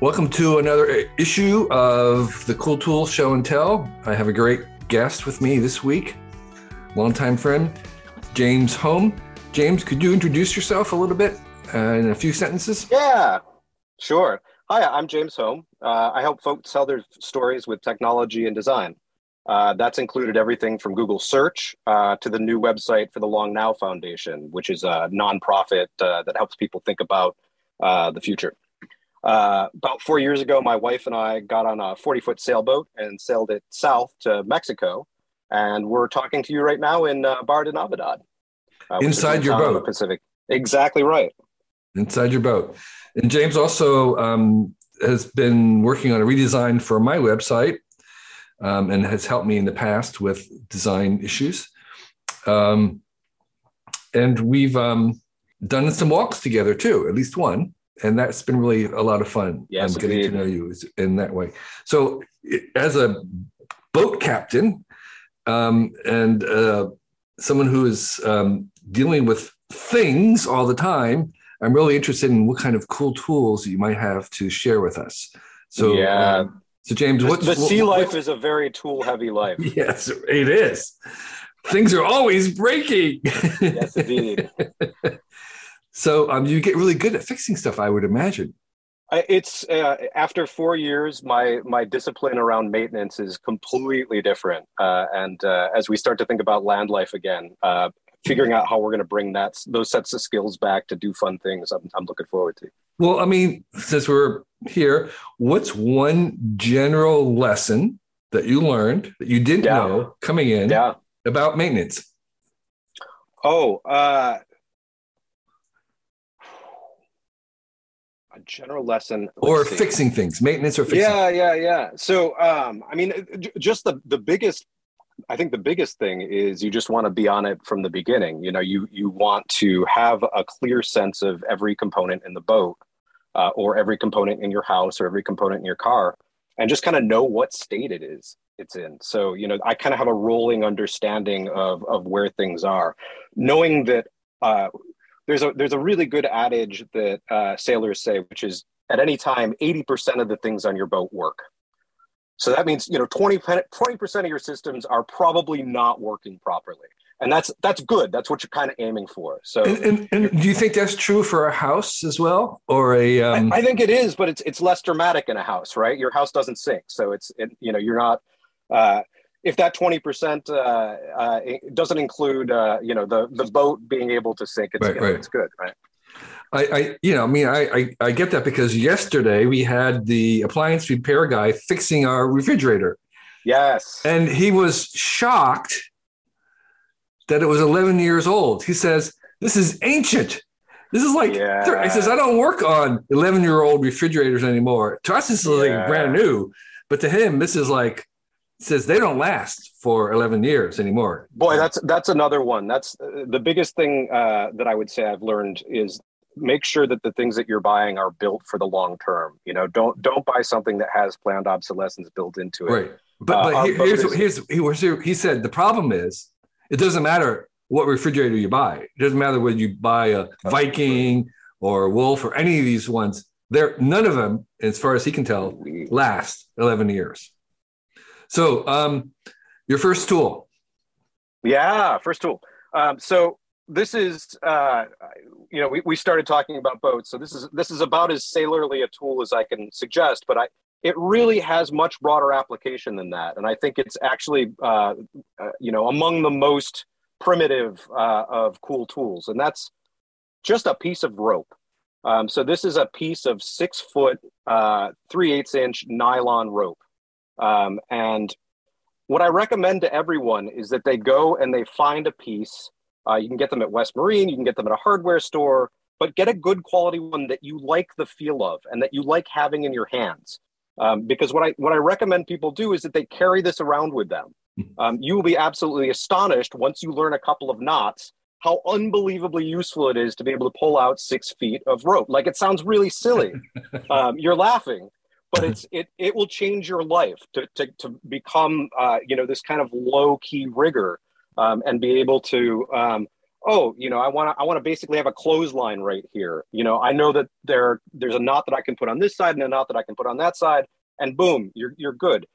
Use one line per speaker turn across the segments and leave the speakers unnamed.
Welcome to another issue of the Cool Tools Show and Tell. I have a great guest with me this week, longtime friend, James Home. James, could you introduce yourself a little bit uh, in a few sentences?
Yeah, sure. Hi, I'm James Home. Uh, I help folks tell their stories with technology and design. Uh, that's included everything from Google search uh, to the new website for the Long Now Foundation, which is a nonprofit uh, that helps people think about uh, the future. Uh, about four years ago, my wife and I got on a 40 foot sailboat and sailed it south to Mexico. And we're talking to you right now in uh, Barra de Navidad.
Uh, Inside your boat.
Pacific. Exactly right.
Inside your boat. And James also um, has been working on a redesign for my website um, and has helped me in the past with design issues. Um, and we've um, done some walks together too, at least one and that's been really a lot of fun.
Yes,
um, getting to know you in that way. So, as a boat captain um, and uh, someone who is um, dealing with things all the time, I'm really interested in what kind of cool tools you might have to share with us. So,
yeah. Um,
so James,
what's the sea what, life is a very tool heavy life.
Yes, it is. Things are always breaking.
yes, indeed.
So um, you get really good at fixing stuff, I would imagine.
It's uh, after four years, my my discipline around maintenance is completely different. Uh, and uh, as we start to think about land life again, uh, figuring out how we're going to bring that those sets of skills back to do fun things, I'm, I'm looking forward to.
Well, I mean, since we're here, what's one general lesson that you learned that you didn't yeah. know coming in
yeah.
about maintenance?
Oh, uh, a general lesson
or see. fixing things maintenance or fixing
yeah yeah yeah. So um i mean just the the biggest i think the biggest thing is you just want to be on it from the beginning. You know you you want to have a clear sense of every component in the boat uh, or every component in your house or every component in your car and just kind of know what state it is it's in. So you know i kind of have a rolling understanding of of where things are. Knowing that uh, there's a there's a really good adage that uh, sailors say, which is at any time, 80% of the things on your boat work. So that means you know 20 percent of your systems are probably not working properly, and that's that's good. That's what you're kind of aiming for. So,
and, and, and do you think that's true for a house as well, or a?
Um... I, I, think it is, but it's it's less dramatic in a house, right? Your house doesn't sink, so it's it, you know you're not. Uh, if that 20% uh, uh, doesn't include uh, you know the the boat being able to sink it's, right, right. it's good right
I, I, you know, I mean, I, I, I, get that because yesterday we had the appliance repair guy fixing our refrigerator.
Yes.
And he was shocked that it was 11 years old. He says, This is ancient. This is like, yeah. he says, I don't work on 11 year old refrigerators anymore. To us, this is yeah. like brand new. But to him, this is like says they don't last for 11 years anymore.
Boy, that's that's another one. That's uh, the biggest thing uh, that I would say I've learned is make sure that the things that you're buying are built for the long term. You know, don't don't buy something that has planned obsolescence built into it.
Right. But, but uh, here's, here's, here's he said the problem is it doesn't matter what refrigerator you buy. It doesn't matter whether you buy a Viking or Wolf or any of these ones. There, none of them, as far as he can tell, last 11 years. So, um, your first tool.
Yeah, first tool. Um, so this is, uh, you know, we, we started talking about boats. So this is this is about as sailorly a tool as I can suggest, but I it really has much broader application than that, and I think it's actually, uh, uh, you know, among the most primitive uh, of cool tools, and that's just a piece of rope. Um, so this is a piece of six foot, uh, three eighths inch nylon rope. Um, and what I recommend to everyone is that they go and they find a piece. Uh, you can get them at West Marine, you can get them at a hardware store, but get a good quality one that you like the feel of and that you like having in your hands. Um, because what I what I recommend people do is that they carry this around with them. Mm-hmm. Um, you will be absolutely astonished once you learn a couple of knots how unbelievably useful it is to be able to pull out six feet of rope. Like it sounds really silly. um, you're laughing, but it's it it will change your life to to, to become uh, you know this kind of low key rigor um, and be able to um, oh, you know, I want to I want to basically have a clothesline right here. You know, I know that there there's a knot that I can put on this side and a knot that I can put on that side, and boom, you're you're good.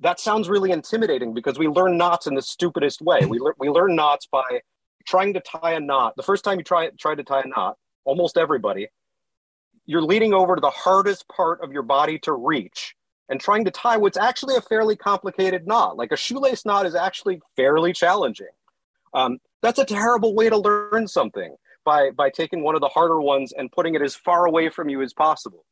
That sounds really intimidating because we learn knots in the stupidest way. We le- we learn knots by trying to tie a knot. The first time you try try to tie a knot, almost everybody, you're leading over to the hardest part of your body to reach and trying to tie what's actually a fairly complicated knot. Like a shoelace knot is actually fairly challenging. Um, that's a terrible way to learn something by by taking one of the harder ones and putting it as far away from you as possible.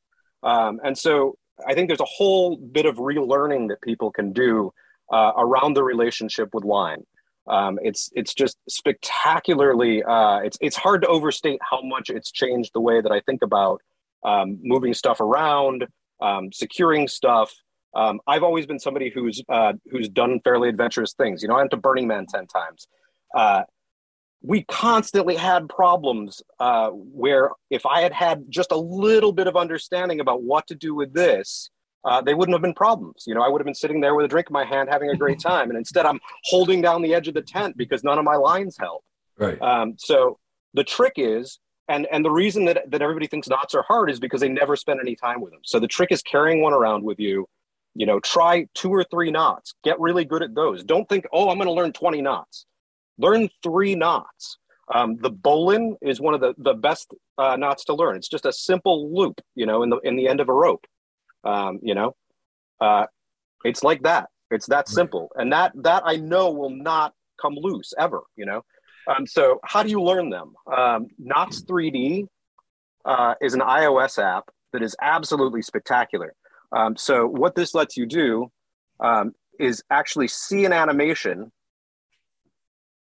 Um, and so I think there's a whole bit of relearning that people can do uh, around the relationship with line. Um, it's it's just spectacularly. Uh, it's it's hard to overstate how much it's changed the way that I think about um, moving stuff around, um, securing stuff. Um, I've always been somebody who's uh, who's done fairly adventurous things. You know, I went to Burning Man ten times. Uh, we constantly had problems uh, where if I had had just a little bit of understanding about what to do with this, uh, they wouldn't have been problems. You know, I would have been sitting there with a drink in my hand, having a great time, and instead I'm holding down the edge of the tent because none of my lines help.
Right.
Um, so the trick is, and and the reason that that everybody thinks knots are hard is because they never spend any time with them. So the trick is carrying one around with you. You know, try two or three knots. Get really good at those. Don't think, oh, I'm going to learn 20 knots learn three knots. Um, the bowline is one of the, the best uh, knots to learn. It's just a simple loop, you know, in the in the end of a rope. Um, you know, uh, it's like that. It's that simple, and that that I know will not come loose ever. You know, um, so how do you learn them? Um, Knots 3D uh, is an iOS app that is absolutely spectacular. Um, so what this lets you do um, is actually see an animation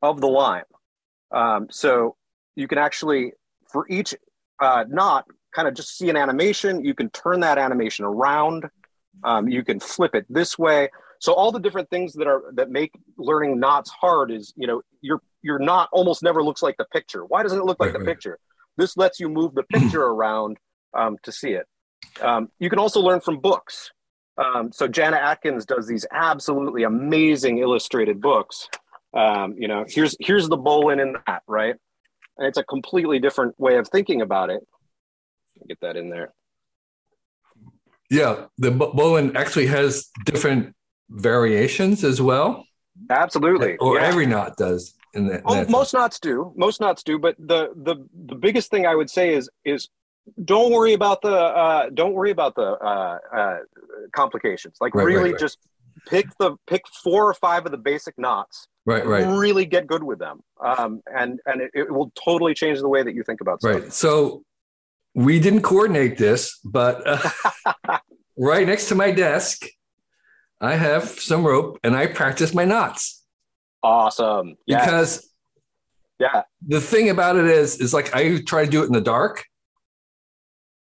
of the line. Um, so you can actually, for each uh, knot, kind of just see an animation. You can turn that animation around. Um, you can flip it this way. So all the different things that are that make learning knots hard is, you know, your your not almost never looks like the picture. Why doesn't it look like right, the right. picture? This lets you move the picture around um, to see it. Um, you can also learn from books. Um, so Jana Atkins does these absolutely amazing illustrated books um, you know here's here's the bowline in that right and it's a completely different way of thinking about it get that in there
yeah the bowline actually has different variations as well
absolutely
or
yeah.
every knot does that,
oh, most knots do. Most knots do. But the the the biggest thing i would say is is don't worry about the uh, don't worry about the uh, uh, complications. Like right, really right, right. just pick the pick four or five of the basic knots
right right.
really get good with them. Um, and and it, it, will totally change the way that you think about stuff.
Right. So we didn't coordinate this but uh, right next to my desk i have some rope and i practice my knots
awesome
yes. because
yeah
the thing about it is is like i try to do it in the dark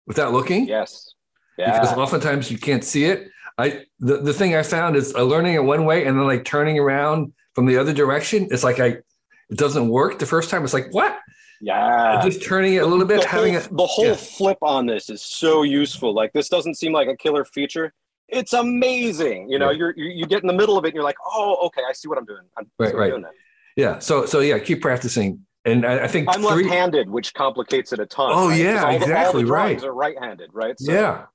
without looking
yes
yeah. because oftentimes you can't see it I the, the thing I found is uh, learning it one way and then like turning around from the other direction. It's like I it doesn't work the first time. It's like what?
Yeah,
just turning it a little bit,
the
having
whole, the whole yeah. flip on this is so useful. Like this doesn't seem like a killer feature. It's amazing. You know, you're you, you get in the middle of it, and you're like, oh, okay, I see what I'm doing. I'm,
right, right. Doing yeah. So so yeah, keep practicing. And I, I think
I'm three... left-handed, which complicates it a ton.
Oh right? yeah, all exactly
the, all
the right.
Are right-handed, right?
So, yeah,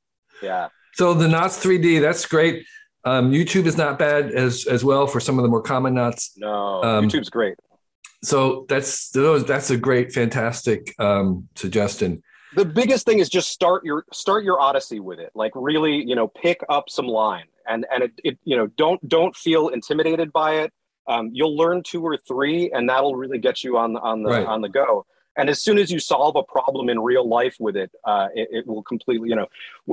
yeah.
So the knots 3D, that's great. Um, YouTube is not bad as as well for some of the more common knots.
No, um, YouTube's great.
So that's those. That's a great, fantastic um, suggestion.
The biggest thing is just start your start your odyssey with it. Like really, you know, pick up some line and and it, it you know don't don't feel intimidated by it. Um, you'll learn two or three, and that'll really get you on the on the right. on the go and as soon as you solve a problem in real life with it, uh, it, it, will completely, you know,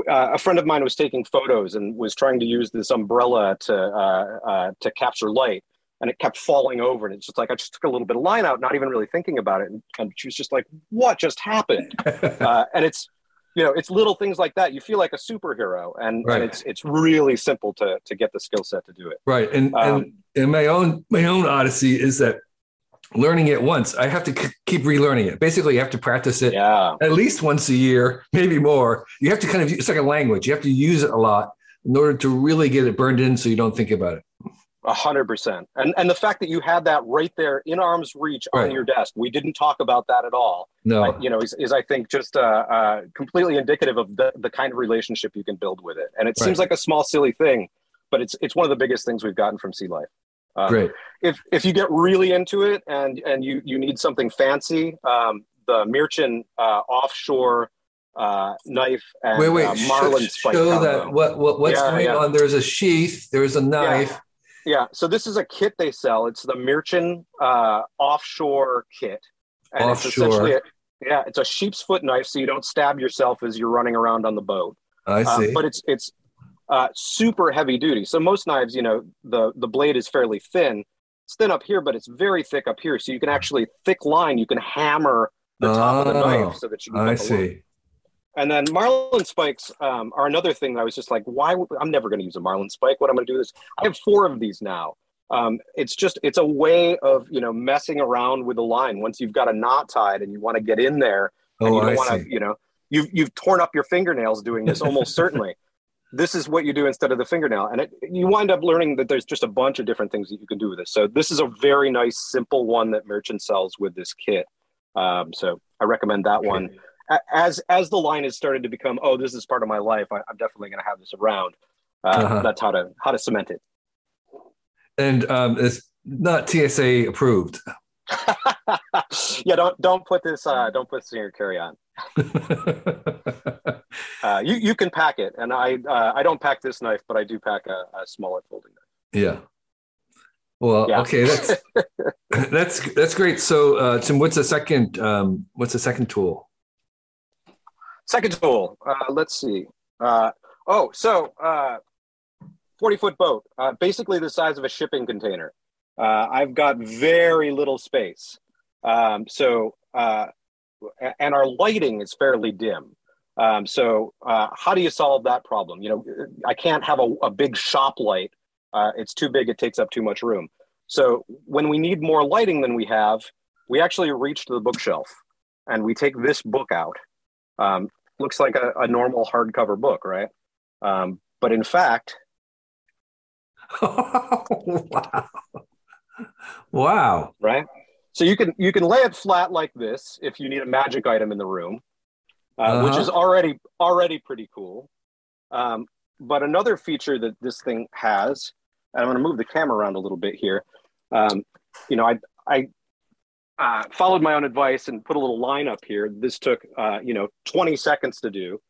uh, a friend of mine was taking photos and was trying to use this umbrella to uh, uh, to capture light, and it kept falling over. And it's just like I just took a little bit of line out, not even really thinking about it, and, and she was just like, "What just happened?" Uh, and it's you know it's little things like that you feel like a superhero and, right. and it's it's really simple to to get the skill set to do it
right and um, and, and my own my own odyssey is that learning it once, I have to c- keep relearning it. Basically, you have to practice it
yeah.
at least once a year, maybe more. You have to kind of, it's like a language. You have to use it a lot in order to really get it burned in so you don't think about it.
A hundred percent. And and the fact that you had that right there in arm's reach on your desk, we didn't talk about that at all.
No.
I- you know, is, is I think just uh, uh, completely indicative of the, the kind of relationship you can build with it. And it seems like a small, silly thing, but it's it's one of the biggest things we've gotten from Sea Life. Um,
Great.
If if you get really into it and and you you need something fancy, um, the Myerchin uh, offshore uh, knife and
Wait, wait.
uh, marlin spike
show
combo.
that what what what's
Yeah,
going
yeah.
on? There's a sheath. There's a knife.
Yeah, so this is a kit they sell. It's the Myerchin uh, offshore kit, and it's essentially a, yeah, it's a sheep's foot knife, so you don't stab yourself as you're running around on the boat.
I
Um,
see.
but it's it's uh, super heavy duty. So most knives, you know, the the blade is fairly thin. It's thin up here, but it's very thick up here. So you can actually thick line. You can hammer the top of the
Oh,
knife so that you can.
I see.
And then marlin spikes um, are another thing that I was just like, why? would- I'm never going to use a marlin spike. What I'm going to do is I have four of these now. Um, it's just it's a way of you know messing around with the line. Once you've got a knot tied and you want to get in there, and
Oh,
you
I
don't want to, you know, you've you've torn up your fingernails doing this almost certainly. This is what you do instead of the fingernail, and it, you wind up learning that there's just a bunch of different things that you can do with this. So this is a very nice, simple one that Myerchin sells with this kit. Um, so I recommend that one as as the line has started to become oh this is part of my life I, i'm definitely going to have this around uh,
Uh-huh.
that's how to how to cement it
And um, it's not TSA approved.
yeah don't don't put this uh, don't put this in your carry on uh, you you can pack it and i uh, i don't pack this knife but i do pack a, a smaller folding knife
yeah. Well,
Yeah.
okay, that's that's that's great. So, uh, Tim, what's the second? Um, what's the second tool?
Second tool uh, let's see. Uh, oh so uh, 40 foot boat uh, basically the size of a shipping container. Uh, i've got very little space. Um, so uh, and our lighting is fairly dim. Um, so how do you solve that problem? You know i can't have a, a big shop light. It's too big it takes up too much room. So when we need more lighting than we have we actually reach to the bookshelf and we take this book out um, looks like a, a normal hardcover book, right? Um, but in fact,
wow! Wow!
right? So you can you can lay it flat like this if you need a magic item in the room, uh, which
Uh-huh.
is already already pretty cool. Um, but another feature that this thing has, and I'm going to move the camera around a little bit here. Um, you know, I I uh, followed my own advice and put a little line up here. This took uh, you know 20 seconds to do,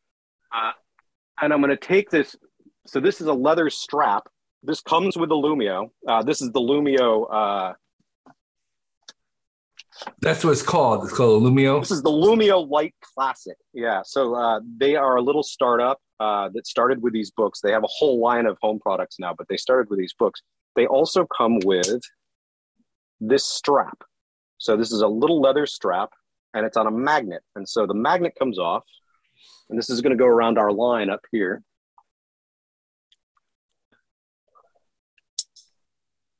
uh, and I'm going to take this. So this is a leather strap. This comes with the Lumio. Uh, this is the Lumio. Uh,
That's what it's called. It's called a Lumio.
This is the Lumio Light Classic. Yeah. So uh, they are a little startup uh, that started with these books. They have a whole line of home products now, but they started with these books. They also come with this strap. So this is a little leather strap and it's on a magnet. And so the magnet comes off, and this is going to go around our line up here.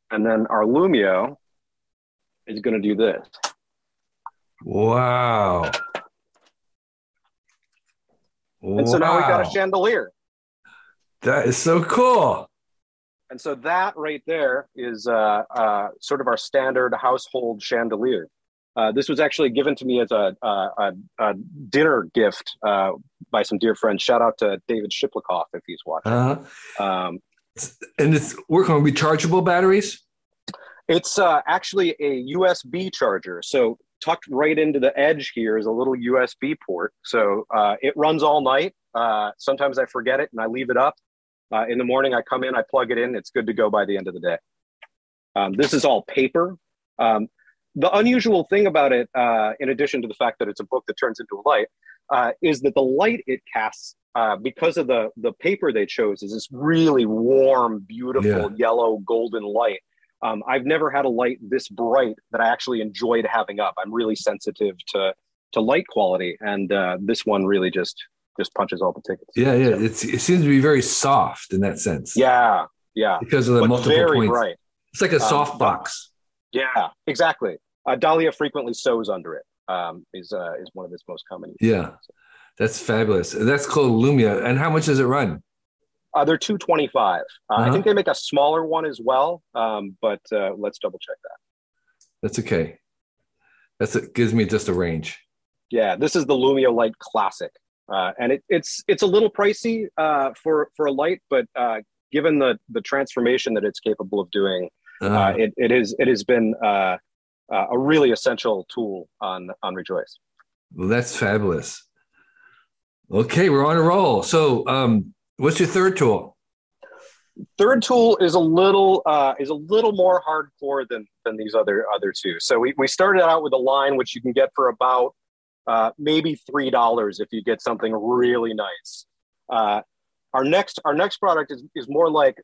And then our Lumio is going to do this.
Wow!
And so now we got a chandelier.
That is so cool.
And so that right there is uh, uh, sort of our standard household chandelier. Uh, this was actually given to me as a, a, a, dinner gift uh, by some dear friends. Shout out to David Shiplikoff if he's watching.
Uh-huh.
Um,
And it's working on rechargeable batteries.
it's uh, actually a USB charger. So tucked right into the edge here is a little USB port. So uh, it runs all night. Uh, sometimes I forget it and I leave it up. Uh, in the morning, I come in, I plug it in. It's good to go by the end of the day. Um, this is all paper. Um, the unusual thing about it, uh, in addition to the fact that it's a book that turns into a light, uh, is that the light it casts, uh, because of the the paper they chose, is this really warm, beautiful
Yeah.
yellow golden light. Um, I've never had a light this bright that I actually enjoyed having up. I'm really sensitive to to light quality, and uh, this one really just just punches all the tickets.
Yeah, yeah. It's, it seems to be very soft in that sense.
Yeah, yeah,
Because of the
but
multiple
very
points.
bright.
It's like a
Um,
soft box.
Yeah, exactly. Uh, Dahlia frequently sews under it. Um, is uh, is one of its most common.
Yeah. That's fabulous. That's called Lumio. And how much does it run?
Uh, they're 225. Uh, uh-huh. I think they make a smaller one as well, um, but uh, let's double check that.
That's okay. That's it. Gives me just a range.
Yeah, this is the Lumio Light Classic, uh, and it, it's it's a little pricey uh, for for a light, but uh, given the the transformation that it's capable of doing, uh-huh. it it is it has been a really essential tool on on Rejoice.
Well, that's fabulous. Okay, we're on a roll. So, um, what's your third tool?
Third tool is a little uh, is a little more hardcore than than these other other two. So we, we started out with a line which you can get for about uh, maybe three dollars if you get something really nice. Uh, our next our next product is, is more like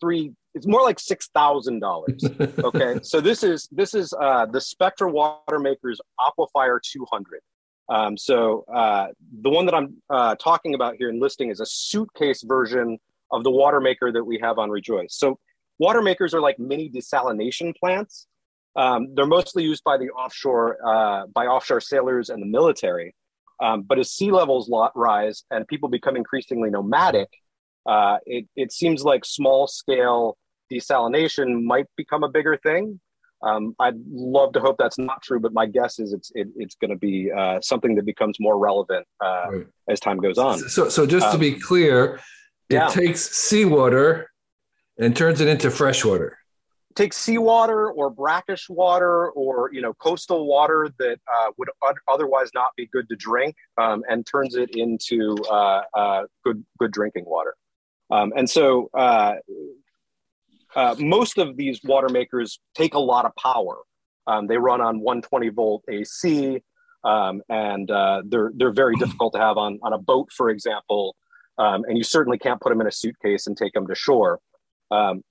three. It's more like six thousand dollars. Okay, so this is this is uh, the Spectra Water Makers Aquifer two hundred. Um, so uh, the one that I'm uh, talking about here and listing is a suitcase version of the water maker that we have on Rejoice. So water makers are like mini desalination plants. Um, they're mostly used by the offshore uh, by offshore sailors and the military. Um, but as sea levels rise and people become increasingly nomadic, uh, it, it seems like small scale desalination might become a bigger thing. Um, I'd love to hope that's not true, but my guess is it's it, it's going to be uh, something that becomes more relevant uh, right. as time goes on.
So, so just um, to be clear, it yeah. takes seawater and turns it into fresh water.
Takes seawater or brackish water or you know coastal water that uh, would otherwise not be good to drink, um, and turns it into uh, uh, good good drinking water. Um, and so uh, uh, most of these water makers take a lot of power. Um, they run on 120 volt AC, um, and uh, they're they're very difficult to have on on a boat, for example. Um, and you certainly can't put them in a suitcase and take them to shore. Um,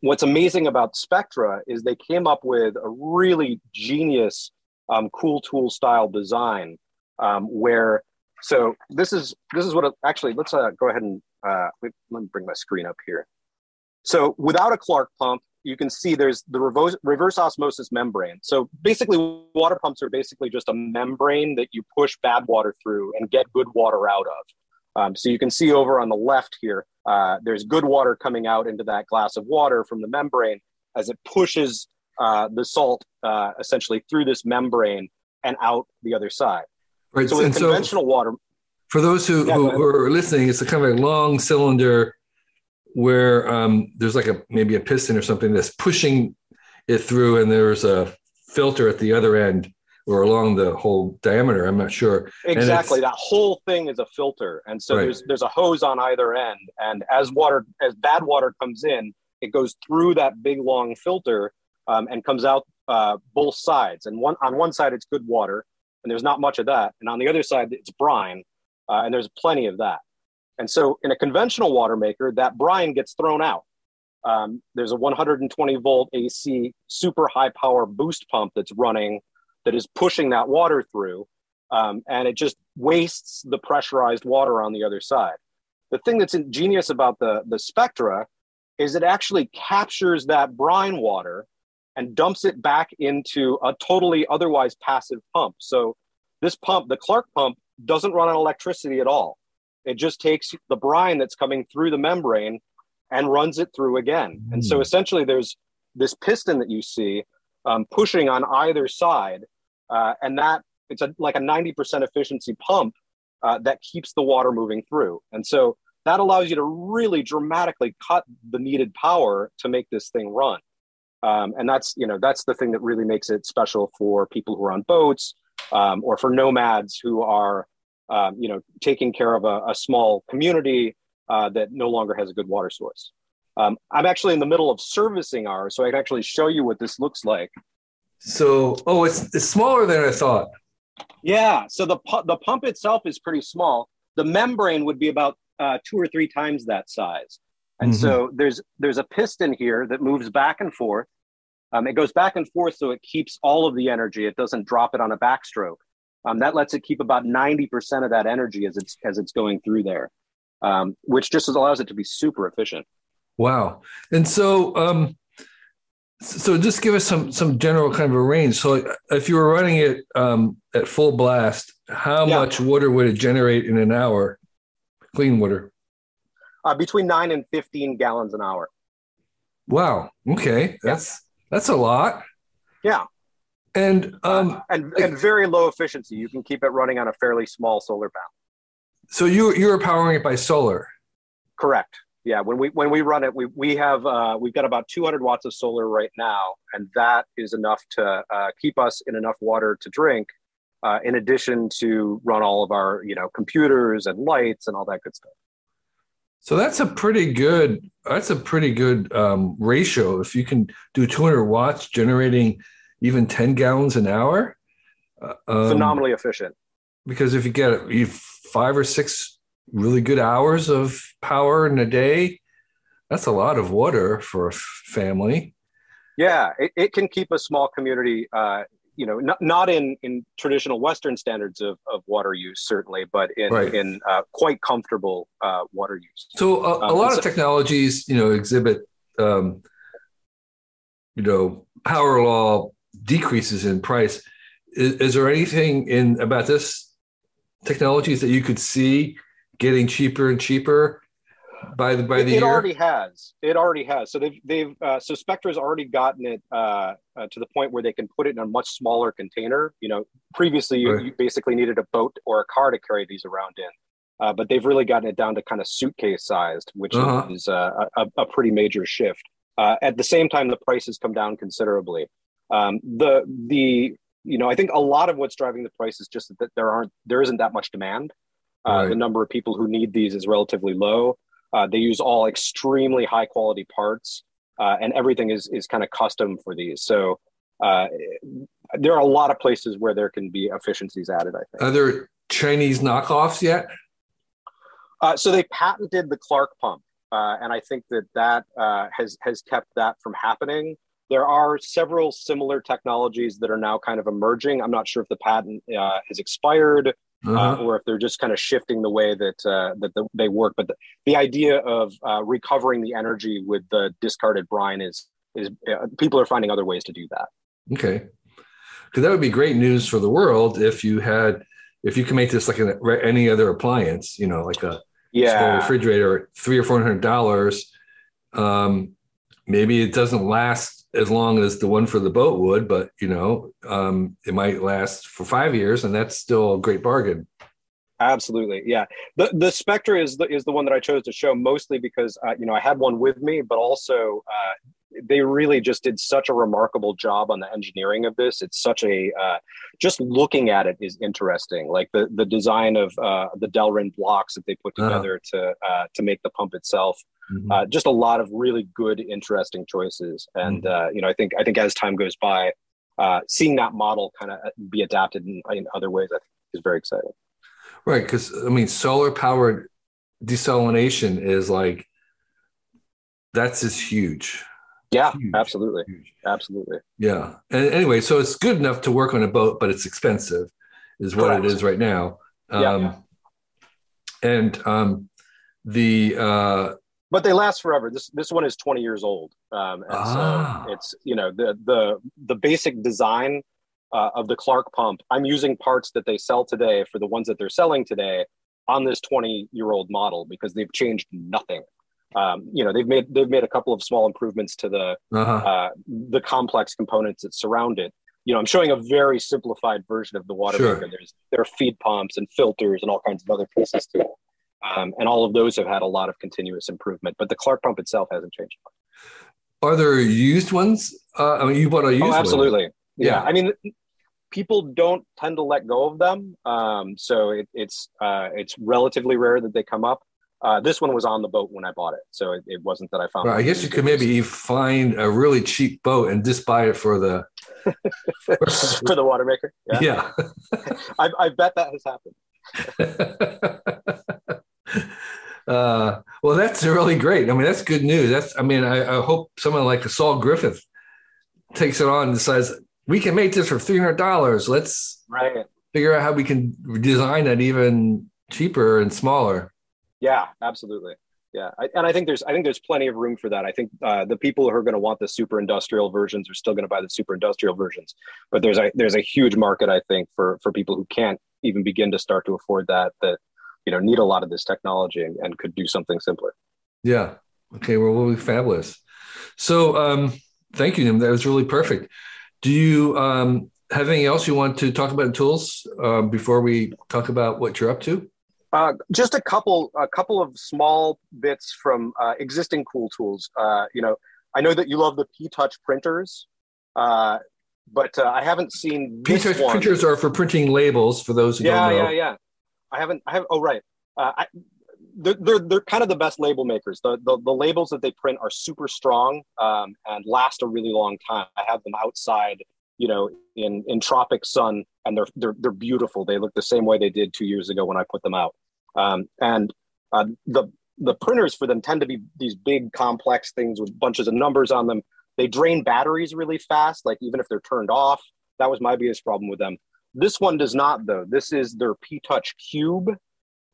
what's amazing about Spectra is they came up with a really genius, um, cool tool style design um, where. So this is this is what it, actually. Let's uh, go ahead and uh, let, me bring my screen up here. So without a Clark pump, you can see there's the reverse, reverse osmosis membrane. So basically, water pumps are basically just a membrane that you push bad water through and get good water out of. Um, so you can see over on the left here, uh, there's good water coming out into that glass of water from the membrane as it pushes uh, the salt uh, essentially through this membrane and out the other side.
Right.
So with conventional so water.
For those who, yeah, who, who, are listening, it's a kind of a long cylinder where um, there's like a maybe a piston or something that's pushing it through, and there's a filter at the other end or along the whole diameter. I'm not sure.
Exactly, that whole thing is a filter, and so right. there's there's a hose on either end, and as water as bad water comes in, it goes through that big long filter um, and comes out uh, both sides. And one on one side it's good water, and there's not much of that, and on the other side it's brine, uh, and there's plenty of that. And so in a conventional water maker, that brine gets thrown out. Um, there's a 120 volt AC super high power boost pump that's running that is pushing that water through. Um, and it just wastes the pressurized water on the other side. The thing that's ingenious about the, the Spectra is it actually captures that brine water and dumps it back into a totally otherwise passive pump. So this pump, the Clark pump, doesn't run on electricity at all. It just takes the brine that's coming through the membrane and runs it through again. Mm. And so hmm. essentially, there's this piston that you see um, pushing on either side, uh, and that it's a, like a 90% efficiency pump uh, that keeps the water moving through. And so that allows you to really dramatically cut the needed power to make this thing run. Um, and that's you know that's the thing that really makes it special for people who are on boats um, or for nomads who are um, you know, taking care of a, a small community uh, that no longer has a good water source. Um, I'm actually in the middle of servicing ours, so I can actually show you what this looks like.
So, oh, it's, it's smaller than I thought.
Yeah. So the pu- the pump itself is pretty small. The membrane would be about uh, two or three times that size. And mm-hmm. so there's there's a piston here that moves back and forth. Um, it goes back and forth so it keeps all of the energy. It doesn't drop it on a backstroke. Um, that lets it keep about 90% of that energy as it's as it's going through there, um, which just allows it to be super efficient.
Wow. And so um, so just give us some some general kind of a range. So if you were running it um, at full blast, how yeah. much water would it generate in an hour? Clean water.
uh, between nine and 15 gallons an hour.
Wow. Okay. That's yeah. that's a lot.
Yeah.
And um
uh, and and very low efficiency. You can keep it running on a fairly small solar panel.
So you you're powering it by solar.
Correct. Yeah. When we when we run it, we we have uh, we've got about 200 watts of solar right now, and that is enough to uh, keep us in enough water to drink. Uh, in addition to run all of our you know computers and lights and all that good stuff.
So that's a pretty good. That's a pretty good um, ratio. If you can do 200 watts, generating even 10 gallons an hour,
uh, um, phenomenally efficient.
Because if you get you five or six really good hours of power in a day, that's a lot of water for a family.
Yeah, it, it can keep a small community uh, you know, not, not in, in traditional Western standards of, of water use, certainly, but in, right. in uh, quite comfortable uh, water use.
So a, a um, lot of technologies, you know, exhibit, um, you know, power law decreases in price. Is, is there anything in about this technologies that you could see getting cheaper and cheaper by the by the
it,
it
already has. It already has. So they've they've uh, so spectra's already gotten it uh, uh, to the point where they can put it in a much smaller container. You know previously you, right. you basically needed a boat or a car to carry these around in. Uh, but they've really gotten it down to kind of suitcase sized which uh-huh. is uh, a, a, pretty major shift. Uh, at the same time the prices come down considerably. Um, the the you know i think a lot of what's driving the price is just that there aren't there isn't that much demand right. the number of people who need these is relatively low uh, they use all extremely high quality parts, uh, and everything is is kind of custom for these. So uh, there are a lot of places where there can be efficiencies added. I think.
Are there Chinese knockoffs yet?
Uh, so they patented the Clark pump, uh, and I think that that uh, has has kept that from happening. There are several similar technologies that are now kind of emerging. I'm not sure if the patent has expired uh, uh-huh. uh, or if they're just kind of shifting the way that uh, that the, they work. But the, the idea of uh, recovering the energy with the discarded brine is is uh, people are finding other ways to do that.
Okay, because that would be great news for the world if you had if you can make this like an, any other appliance, you know, like a
yeah.
refrigerator, three or four hundred dollars. Um, maybe it doesn't last as long as the one for the boat would, but you know, um, it might last for five years, and that's still a great bargain.
Absolutely, yeah. the The Spectra is the is the one that I chose to show mostly because uh, you know I had one with me, but also uh, they really just did such a remarkable job on the engineering of this. It's such a uh, just looking at it is interesting. Like the the design of uh, the Delrin blocks that they put uh-huh. together to uh, to make the pump itself. Mm-hmm. Uh, just a lot of really good, interesting choices. And mm-hmm. uh, you know, I think I think as time goes by, uh, seeing that model kind of be adapted in, in other ways, I think is very exciting.
Right, because I mean, solar powered desalination is like that's just huge.
Yeah, huge, absolutely. Huge. Absolutely.
Yeah. And anyway, so it's good enough to work on a boat, but it's expensive, is what Correct. it is right now. Um, yeah, yeah. And um, the uh,
but they last forever. This this one is 20 years old, um, and ah. so it's you know the the the basic design uh, of the Clark pump. I'm using parts that they sell today for the ones that they're selling today on this 20 year old model because they've changed nothing um, you know they've made they've made a couple of small improvements to the uh-huh. uh, the complex components that surround it. You know, I'm showing a very simplified version of the water sure. maker. There's there are feed pumps and filters and all kinds of other pieces to it, um, and all of those have had a lot of continuous improvement. But the Clark pump itself hasn't changed. Much.
Are there used ones? Uh, I mean, you bought a used oh,
absolutely. One. Yeah. yeah. I mean, people don't tend to let go of them, um, so it, it's uh, it's relatively rare that they come up. Uh, this one was on the boat when I bought it, so it, it wasn't that I found.
Well, I guess you could maybe find a really cheap boat and just buy it for the
for the water maker.
Yeah, yeah.
I, I bet that has
happened. uh, well, that's really great. I mean, that's good news. That's I mean, I, I hope someone like Saul Griffith takes it on and says, we can make this for three hundred dollars. Let's
right.
figure out how we can design it even cheaper and smaller.
Yeah, absolutely. Yeah, I, and I think there's I think there's plenty of room for that. I think uh, the people who are going to want the super industrial versions are still going to buy the super industrial versions, but there's a there's a huge market I think for for people who can't even begin to start to afford that that you know need a lot of this technology and, and could do something simpler.
Yeah. Okay. Well, we'll be fabulous. So, um, thank you, Nim. That was really perfect. Do you um, have anything else you want to talk about in tools uh, before we talk about what you're up to?
Uh, just a couple, a couple of small bits from uh, existing cool tools. Uh, you know, I know that you love the P Touch printers, uh, but uh, I haven't seen
P Touch printers are for printing labels. For those who
yeah,
don't
know. yeah, yeah. I haven't. I have. Oh, right. I, they're, they're, they're kind of the best label makers. The, the, the labels that they print are super strong um, and last a really long time. I have them outside, you know, in, in tropic sun, and they're, they're, they're beautiful. They look the same way they did two years ago when I put them out. Um, and uh, the, the printers for them tend to be these big, complex things with bunches of numbers on them. They drain batteries really fast, like even if they're turned off. That was my biggest problem with them. This one does not, though. This is their P Touch Cube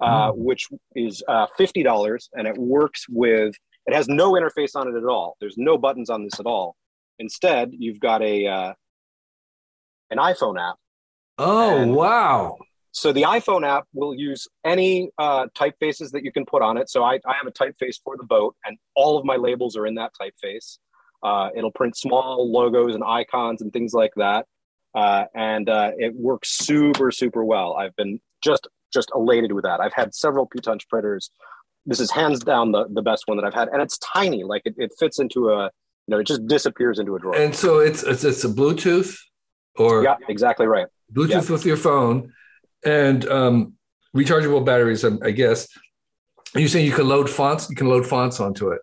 uh, mm. which is uh, $50 and it works with, it has no interface on it at all. There's no buttons on this at all. Instead, you've got a, uh, an iPhone app.
Oh, wow.
So the iPhone app will use any uh, typefaces that you can put on it. So I, I have a typeface for the boat, and all of my labels are in that typeface. Uh, it'll print small logos and icons and things like that. Uh, and uh, it works super, super well. I've been just just elated with that. I've had several P-Touch printers. This is hands down the, the best one that I've had. And it's tiny, like it, it fits into a, you know, it just disappears into a drawer.
And so it's, it's, it's a Bluetooth or
yeah, exactly right.
Bluetooth yeah. with your phone and um, rechargeable batteries, I guess. Are you saying you can load fonts? You can load fonts onto it.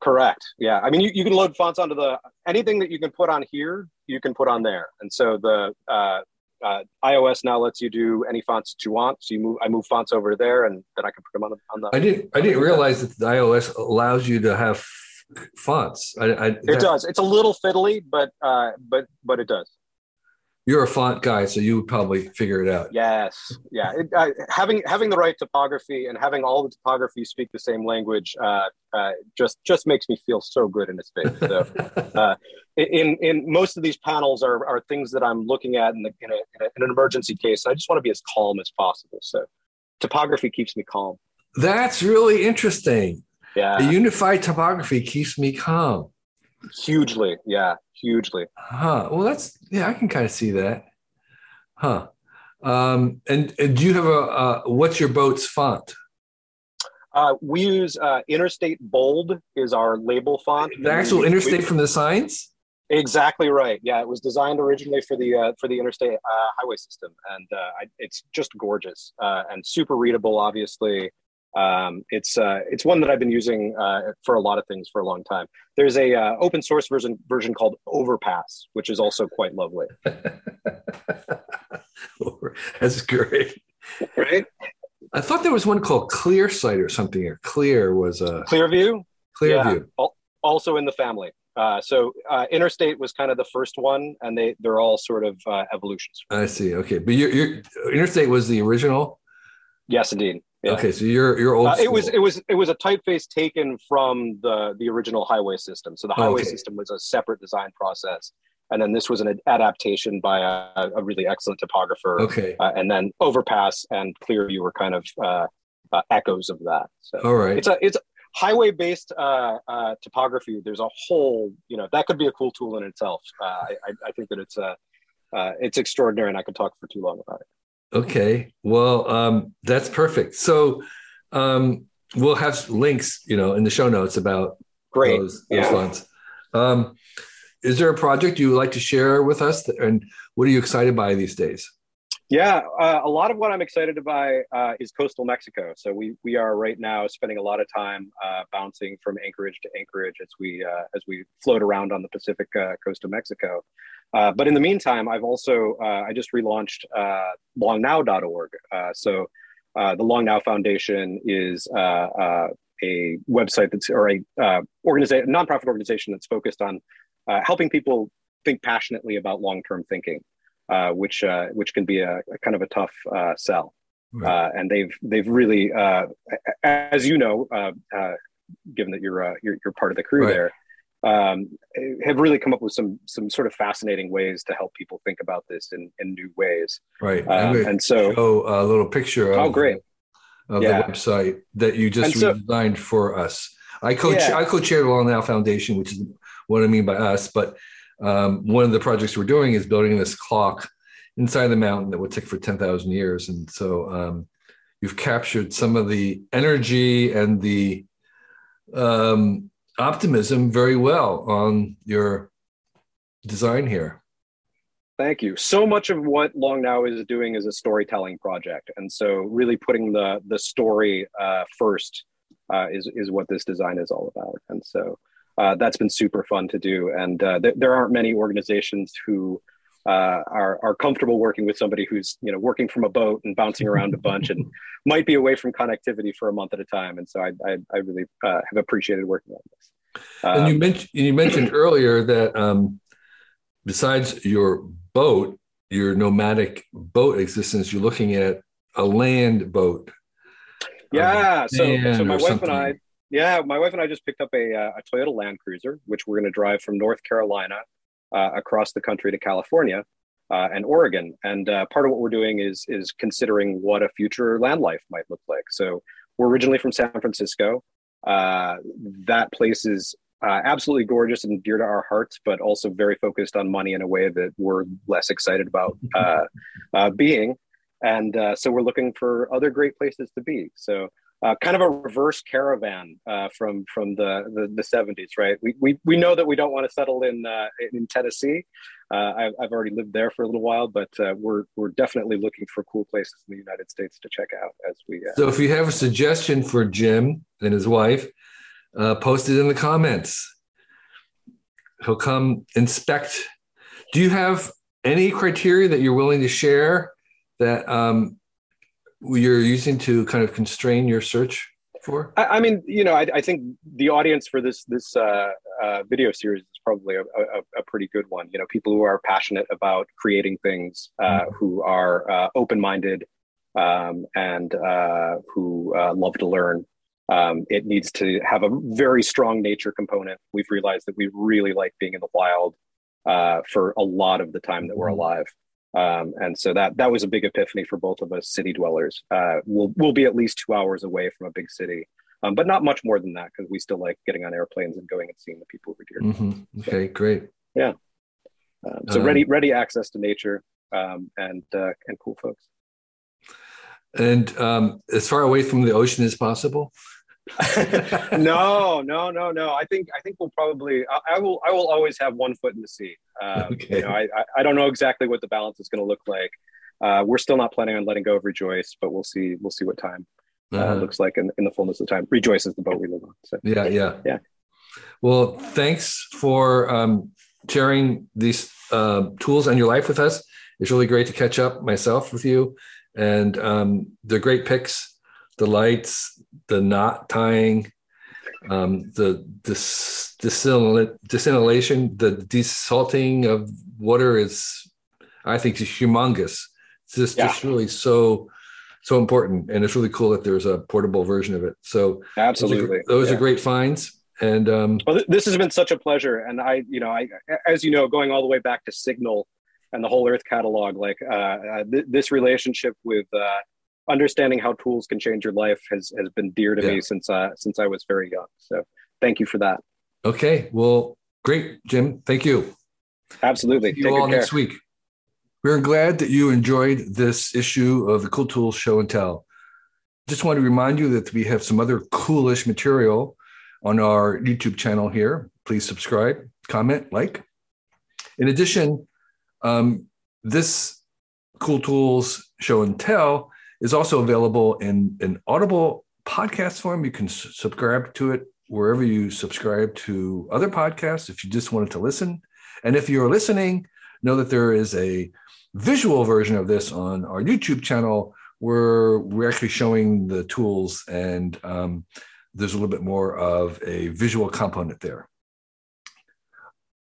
Correct. Yeah. I mean, you, you can load fonts onto the anything that you can put on here, you can put on there. And so the uh, uh, iOS now lets you do any fonts that you want. So you move, I move fonts over there, and then I can put them on the. On the
I didn't. I didn't realize that the iOS allows you to have fonts. I, I,
it that, does. It's a little fiddly, but uh, but but it does
you're a font guy, so you would probably figure it out.
Yes, yeah. It, uh, having having the right typography and having all the typography speak the same language uh, uh, just just makes me feel so good in its face. So, uh, in in most of these panels are are things that I'm looking at in, the, in, a, in, a, in an emergency case. I just want to be as calm as possible. So, typography keeps me calm.
That's really interesting.
Yeah,
the unified typography keeps me calm.
Hugely, yeah, hugely.
Huh. Well, that's yeah, I can kind of see that. Huh. Um, and, and do you have a uh, what's your boat's font?
Uh, we use uh, Interstate Bold is our label font.
The actual Interstate we, from the signs.
Exactly right. Yeah, it was designed originally for the uh, for the interstate uh, highway system, and uh, I, it's just gorgeous uh, and super readable. Obviously, um, it's uh, it's one that I've been using uh, for a lot of things for a long time. There's a uh, open source version version called Overpass, which is also quite lovely.
That's great,
right?
I thought there was one called ClearSight or something. Or Clear was a
Clearview.
Clearview,
yeah, also in the family. Uh, so uh, Interstate was kind of the first one, and they they're all sort of uh, evolutions.
I see. Okay, but your, Interstate was the original.
Yes, indeed.
Yeah. Okay, so you're you're old. Uh,
it was it was it was a typeface taken from the the original highway system. So the highway okay. system was a separate design process, and then this was an adaptation by a, a really excellent typographer.
Okay,
uh, and then Overpass and clear, Clearview were kind of uh, uh echoes of that. So
all right,
it's a it's highway based uh, uh, typography. There's a whole you know that could be a cool tool in itself. I, I think that it's a it's extraordinary, and I could talk for too long about it.
Okay. Well, um, that's perfect. So um, we'll have links, you know, in the show notes about
Great.
those, those yeah. ones. Um, is there a project you would like to share with us? And what are you excited by these days?
Yeah, uh, a lot of what I'm excited by uh, is coastal Mexico. So we we are right now spending a lot of time uh, bouncing from anchorage to anchorage as we uh, as we float around on the Pacific uh, coast of Mexico. Uh, but in the meantime, I've also uh, I just relaunched uh, longnow.org. Uh, so uh, the Long Now Foundation is uh, a website that's or a organization, nonprofit organization that's focused on helping people think passionately about long-term thinking, which which can be a, a, kind of a tough sell. Right. and they've they've really, as you know, given that you're, you're you're part of the crew right. there um, have really come up with some some sort of fascinating ways to help people think about this in, in new ways.
Right, um,
and so
show a little picture. Of,
oh, great!
Of yeah. the website that you just redesigned for us. I coach yeah. I co-chair the Long Now Foundation, which is what I mean by us. But um, one of the projects we're doing is building this clock inside the mountain that would tick for ten thousand years, and so um, you've captured some of the energy and the um, optimism very well on your design here.
Thank you. So much of what Long Now is doing is a storytelling project, and so really putting the the story uh, first uh, is is what this design is all about. And so uh, that's been super fun to do. And uh, th- there aren't many organizations who uh, are are comfortable working with somebody who's you know working from a boat and bouncing around a bunch and might be away from connectivity for a month at a time. And so I I, I really uh, have appreciated working on this.
Um, and you mentioned you mentioned earlier that um, besides your boat, your nomadic boat existence, you're looking at a land boat.
Yeah. Um, so, so my wife something. and I, yeah, my wife and I just picked up a, uh, a Toyota Land Cruiser, which we're going to drive from North Carolina across the country to California uh, and Oregon. And uh, part of what we're doing is is considering what a future land life might look like. So we're originally from San Francisco. Uh, that place is uh, absolutely gorgeous and dear to our hearts, but also very focused on money in a way that we're less excited about uh, uh, being. And uh, so we're looking for other great places to be. So uh, kind of a reverse caravan uh, from from the, the, the 70s, right? We, we we know that we don't want to settle in in Tennessee. I've, I've already lived there for a little while, but we're we're definitely looking for cool places in the United States to check out as we.
so if you have a suggestion for Jim and his wife uh, post it in the comments. He'll come inspect. Do you have any criteria that you're willing to share that um, you're using to kind of constrain your search for?
I, I mean, you know, I, I, think the audience for this this uh, uh, video series is probably a, a, a, pretty good one. You know, people who are passionate about creating things, uh, mm-hmm. who are uh, open minded, um, and uh, who uh, love to learn. Um, it needs to have a very strong nature component. We've realized that we really like being in the wild uh, for a lot of the time that we're mm-hmm. alive. Um, and so that that was a big epiphany for both of us city dwellers. Uh, we'll we'll be at least two hours away from a big city, um, but not much more than that because we still like getting on airplanes and going and seeing the people we're dear.
Mm-hmm. Okay, so, great.
Yeah. Um, so ready ready access to nature um, and uh, and cool folks.
And um, as far away from the ocean as possible.
no, no, no, no. I think I think we'll probably. I, I will. I will always have one foot in the sea. Um, okay. You know, I, I don't know exactly what the balance is going to look like. Uh, we're still not planning on letting go of Rejoice, but we'll see. We'll see what time uh, uh-huh. looks like in, in the fullness of time. Rejoice is the boat we live on.
So, yeah, yeah,
yeah.
Well, thanks for um, sharing these uh, tools and your life with us. It's really great to catch up myself with you, and um, they're great picks the lights, the knot tying, um, the dis, distillation, the desalting of water is, I think, is humongous. It's just, yeah. just really so so important, and it's really cool that there's a portable version of it. So
absolutely,
those are, those yeah. are great finds. And um,
well, this has been such a pleasure. And I, you know, I, as you know, going all the way back to Signal and the whole Earth catalog, like uh, uh, th- this relationship with uh, understanding how tools can change your life has has been dear to yeah. me since uh, since I was very young. So thank you for that.
Okay, well, great, Jim. Thank you.
Absolutely.
See you Take all next week. We're glad that you enjoyed this issue of the Cool Tools Show and Tell. Just want to remind you that we have some other coolish material on our YouTube channel here. Please subscribe, comment, like. In addition, um, this Cool Tools Show and Tell is also available in an Audible podcast form. You can subscribe to it wherever you subscribe to other podcasts if you just wanted to listen. And if you're listening, know that there is a visual version of this on our YouTube channel where we're actually showing the tools and um, there's a little bit more of a visual component there.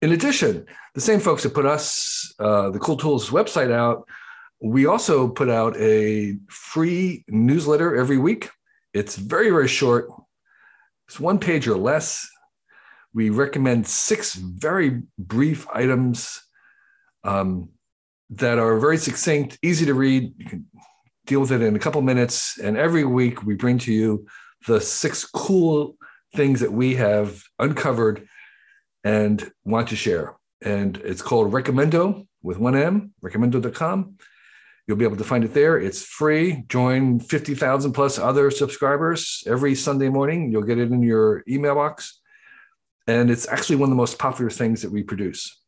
In addition, the same folks that put us, uh, the Cool Tools website out, we also put out a free newsletter every week. It's very, very short. It's one page or less. We recommend six very brief items um, that are very succinct, easy to read. You can deal with it in a couple minutes. And every week we bring to you the six cool things that we have uncovered and want to share. And it's called Recommendo with one M, recommendo.com. You'll be able to find it there. It's free. Join 50,000 plus other subscribers every Sunday morning. You'll get it in your email box. And it's actually one of the most popular things that we produce.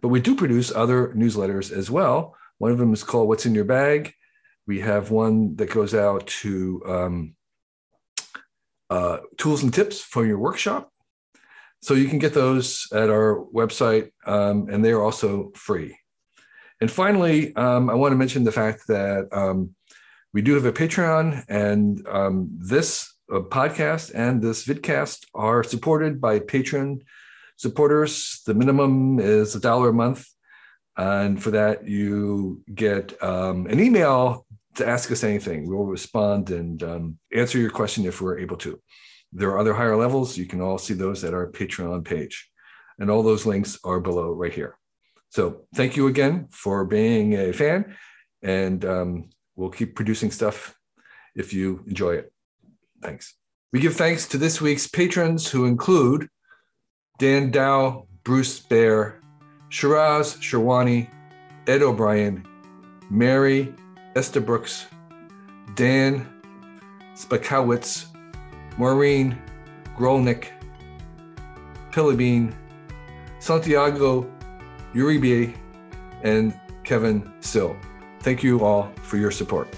But we do produce other newsletters as well. One of them is called What's in Your Bag. We have one that goes out to um, uh, tools and tips for your workshop. So you can get those at our website, um, and they are also free. And finally, um, I want to mention the fact that um, we do have a Patreon, and um, this uh, podcast and this vidcast are supported by Patreon supporters. The minimum is a dollar a month. And for that, you get um, an email to ask us anything. We will respond and um, answer your question if we're able to. There are other higher levels. You can all see those at our Patreon page. And all those links are below right here. So thank you again for being a fan, and um, we'll keep producing stuff if you enjoy it. Thanks. We give thanks to this week's patrons who include Dan Dow, Bruce Bear, Shiraz Sherwani, Ed O'Brien, Mary Esther Brooks, Dan Spakowitz, Maureen Grolnick, Pillibine, Santiago Uribe, and Kevin Sill. Thank you all for your support.